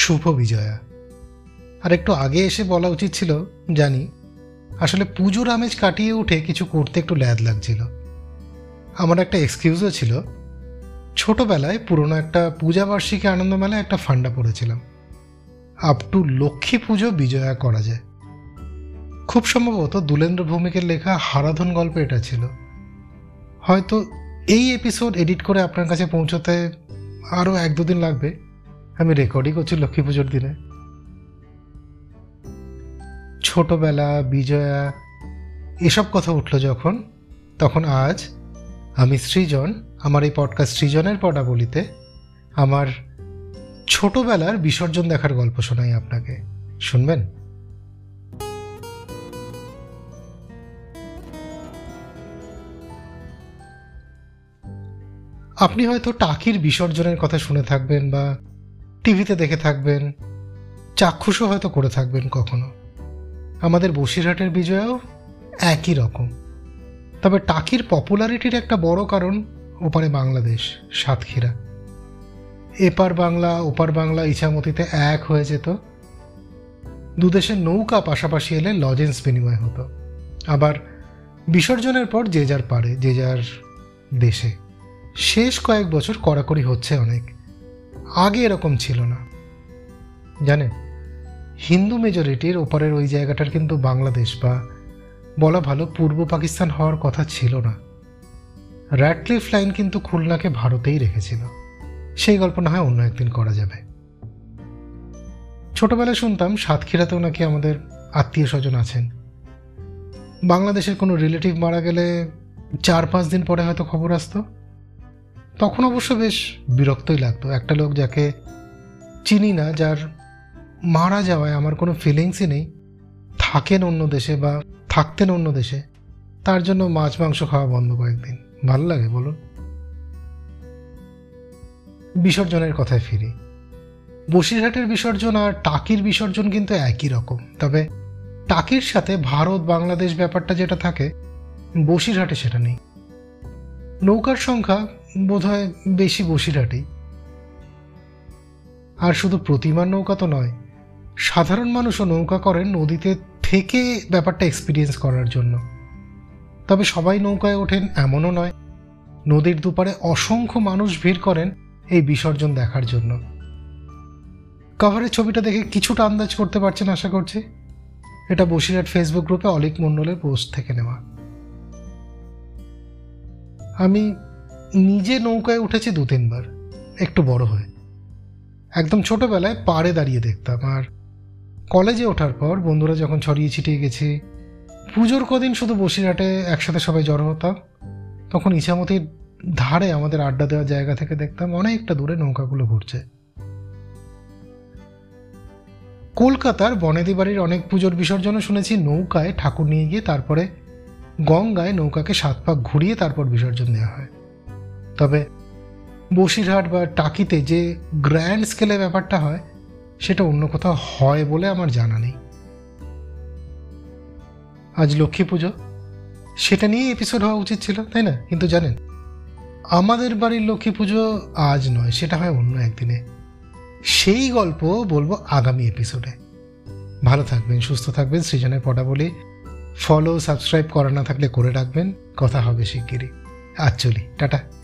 শুভ বিজয়া। আর একটু আগে এসে বলা উচিত ছিল, জানি, আসলে পুজোর আমেজ কাটিয়ে উঠে কিছু করতে একটু ল্যাদ লাগছিল। আমার একটা এক্সকিউজও ছিল, ছোটবেলায় পুরনো একটা পূজাবার্ষিকী আনন্দমেলায় একটা ফান্ডা পড়েছিলাম। আপ টু লক্ষ্মী পুজো বিজয়া করা যায়। খুব সম্ভবত দুলেন্দ্র ভৌমিকের লেখা হারাধন গল্প এটা ছিল। হয়তো এই এপিসোড এডিট করে আপনার কাছে পৌঁছতে আরও এক দুদিন লাগবে। আমি রেকর্ডই করছি লক্ষ্মী পুজোর দিনে। ছোটবেলা, বিজয়া, এসব কথা উঠল যখন, তখন আজ আমি সৃজন, আমার এই পডকাস্ট সৃজনের পটাবলিতে আমার ছোটবেলার বিসর্জন দেখার গল্প শোনাই আপনাকে। শুনবেন? আপনি হয়তো টাকির বিসর্জনের কথা শুনে থাকবেন বা টিভিতে দেখে থাকবেন, চাক্ষুষও হয়তো করে থাকবেন কখনো। আমাদের বসিরহাটের বিজয়াও একই রকম। তবে টাকির পপুলারিটির একটা বড় কারণ ওপারে বাংলাদেশ, সাতক্ষীরা। এপার বাংলা, ওপার বাংলা ইছামতিতে এক হয়ে যেত। দুদেশের নৌকা পাশাপাশি এলে লজেন্স বিনিময় হতো। আবার বিসর্জনের পর যে যার পারে, যে যার দেশে। শেষ কয়েক বছর কড়াকড়ি হচ্ছে অনেক। আগে এরকম ছিল না। জানেন, হিন্দু মেজরিটির ওপারের ওই জায়গাটার কিন্তু বাংলাদেশ বা বলা ভালো পূর্ব পাকিস্তান হওয়ার কথা ছিল না। র্যাডক্লিফ লাইন কিন্তু খুলনাকে ভারতেই রেখেছিল। সেই গল্প না হয় অন্য একদিন করা যাবে। ছোটবেলায় শুনতাম সাতক্ষীরাতেও নাকি আমাদের আত্মীয় স্বজন আছেন। বাংলাদেশের কোনো রিলেটিভ মারা গেলে চার পাঁচ দিন পরে হয়তো খবর আসতো। তখন অবশ্য বেশ বিরক্তই লাগতো। একটা লোক যাকে চিনি না, যার মারা যাওয়ায় আমার কোনো ফিলিংসই নেই, থাকেন অন্য দেশে বা থাকতেন অন্য দেশে, তার জন্য মাছ, মাংস খাওয়া বন্ধ কয়েকদিন। ভালো লাগে বলুন? বিসর্জনের কথায় ফিরি। বসিরহাটের বিসর্জন আর টাকির বিসর্জন কিন্তু একই রকম। তবে টাকির সাথে ভারত, বাংলাদেশ ব্যাপারটা যেটা থাকে, বসিরহাটে সেটা নেই। নৌকার সংখ্যা বোধহয় বেশি বসিরহাটেই আর শুধু প্রতিমার নৌকা তো নয়, সাধারণ মানুষও নৌকা করেন নদীতে থেকে ব্যাপারটা এক্সপিরিয়েন্স করার জন্য। তবে সবাই নৌকায় ওঠেন এমনও নয়, নদীর দুপারে অসংখ্য মানুষ ভিড় করেন এই বিসর্জন দেখার জন্য। কভারের ছবিটা দেখে কিছুটা আন্দাজ করতে পারছেন আশা করছি? এটা বসিরহাট ফেসবুক গ্রুপে অলিক মণ্ডলের পোস্ট থেকে নেওয়া। আমি নিজে নৌকায় উঠেছি দু তিনবার, একটু বড় হয়ে। একদম ছোটোবেলায় পাড়ে দাঁড়িয়ে দেখতাম, আর কলেজে ওঠার পর বন্ধুরা যখন ছড়িয়ে ছিটিয়ে গেছি, পুজোর কদিন শুধু বসিরহাটে একসাথে সবাই জড়ো হতাম, তখন ইছামতির ধারে আমাদের আড্ডা দেওয়ার জায়গা থেকে দেখতাম অনেকটা দূরে নৌকাগুলো ঘুরছে। কলকাতার বনেদি বাড়ির অনেক পুজোর বিসর্জনও শুনেছি, নৌকায় ঠাকুর নিয়ে গিয়ে তারপরে গঙ্গায় নৌকাকে সাত পাক ঘুরিয়ে তারপর বিসর্জন দেওয়া হয়। তবে বসিরহাট বা টাকিতে যে গ্র্যান্ড স্কেলে ব্যাপারটা হয়, সেটা অন্য কোথাও হয় বলে আমার জানা নেই। আজ লক্ষ্মী পুজো, সেটা নিয়ে এপিসোড হওয়া উচিত ছিল, তাই না? কিন্তু জানেন, আমাদের বাড়ির লক্ষ্মী পুজো আজ নয়, সেটা হয় অন্য একদিনে। সেই গল্প বলব আগামী এপিসোডে ভালো থাকবেন, সুস্থ থাকবেন, সৃজনের পটা বলি। ফলো সাবস্ক্রাইব করা না থাকলে করে রাখবেন। কথা হবে শিগগিরই। চলি, টাটা।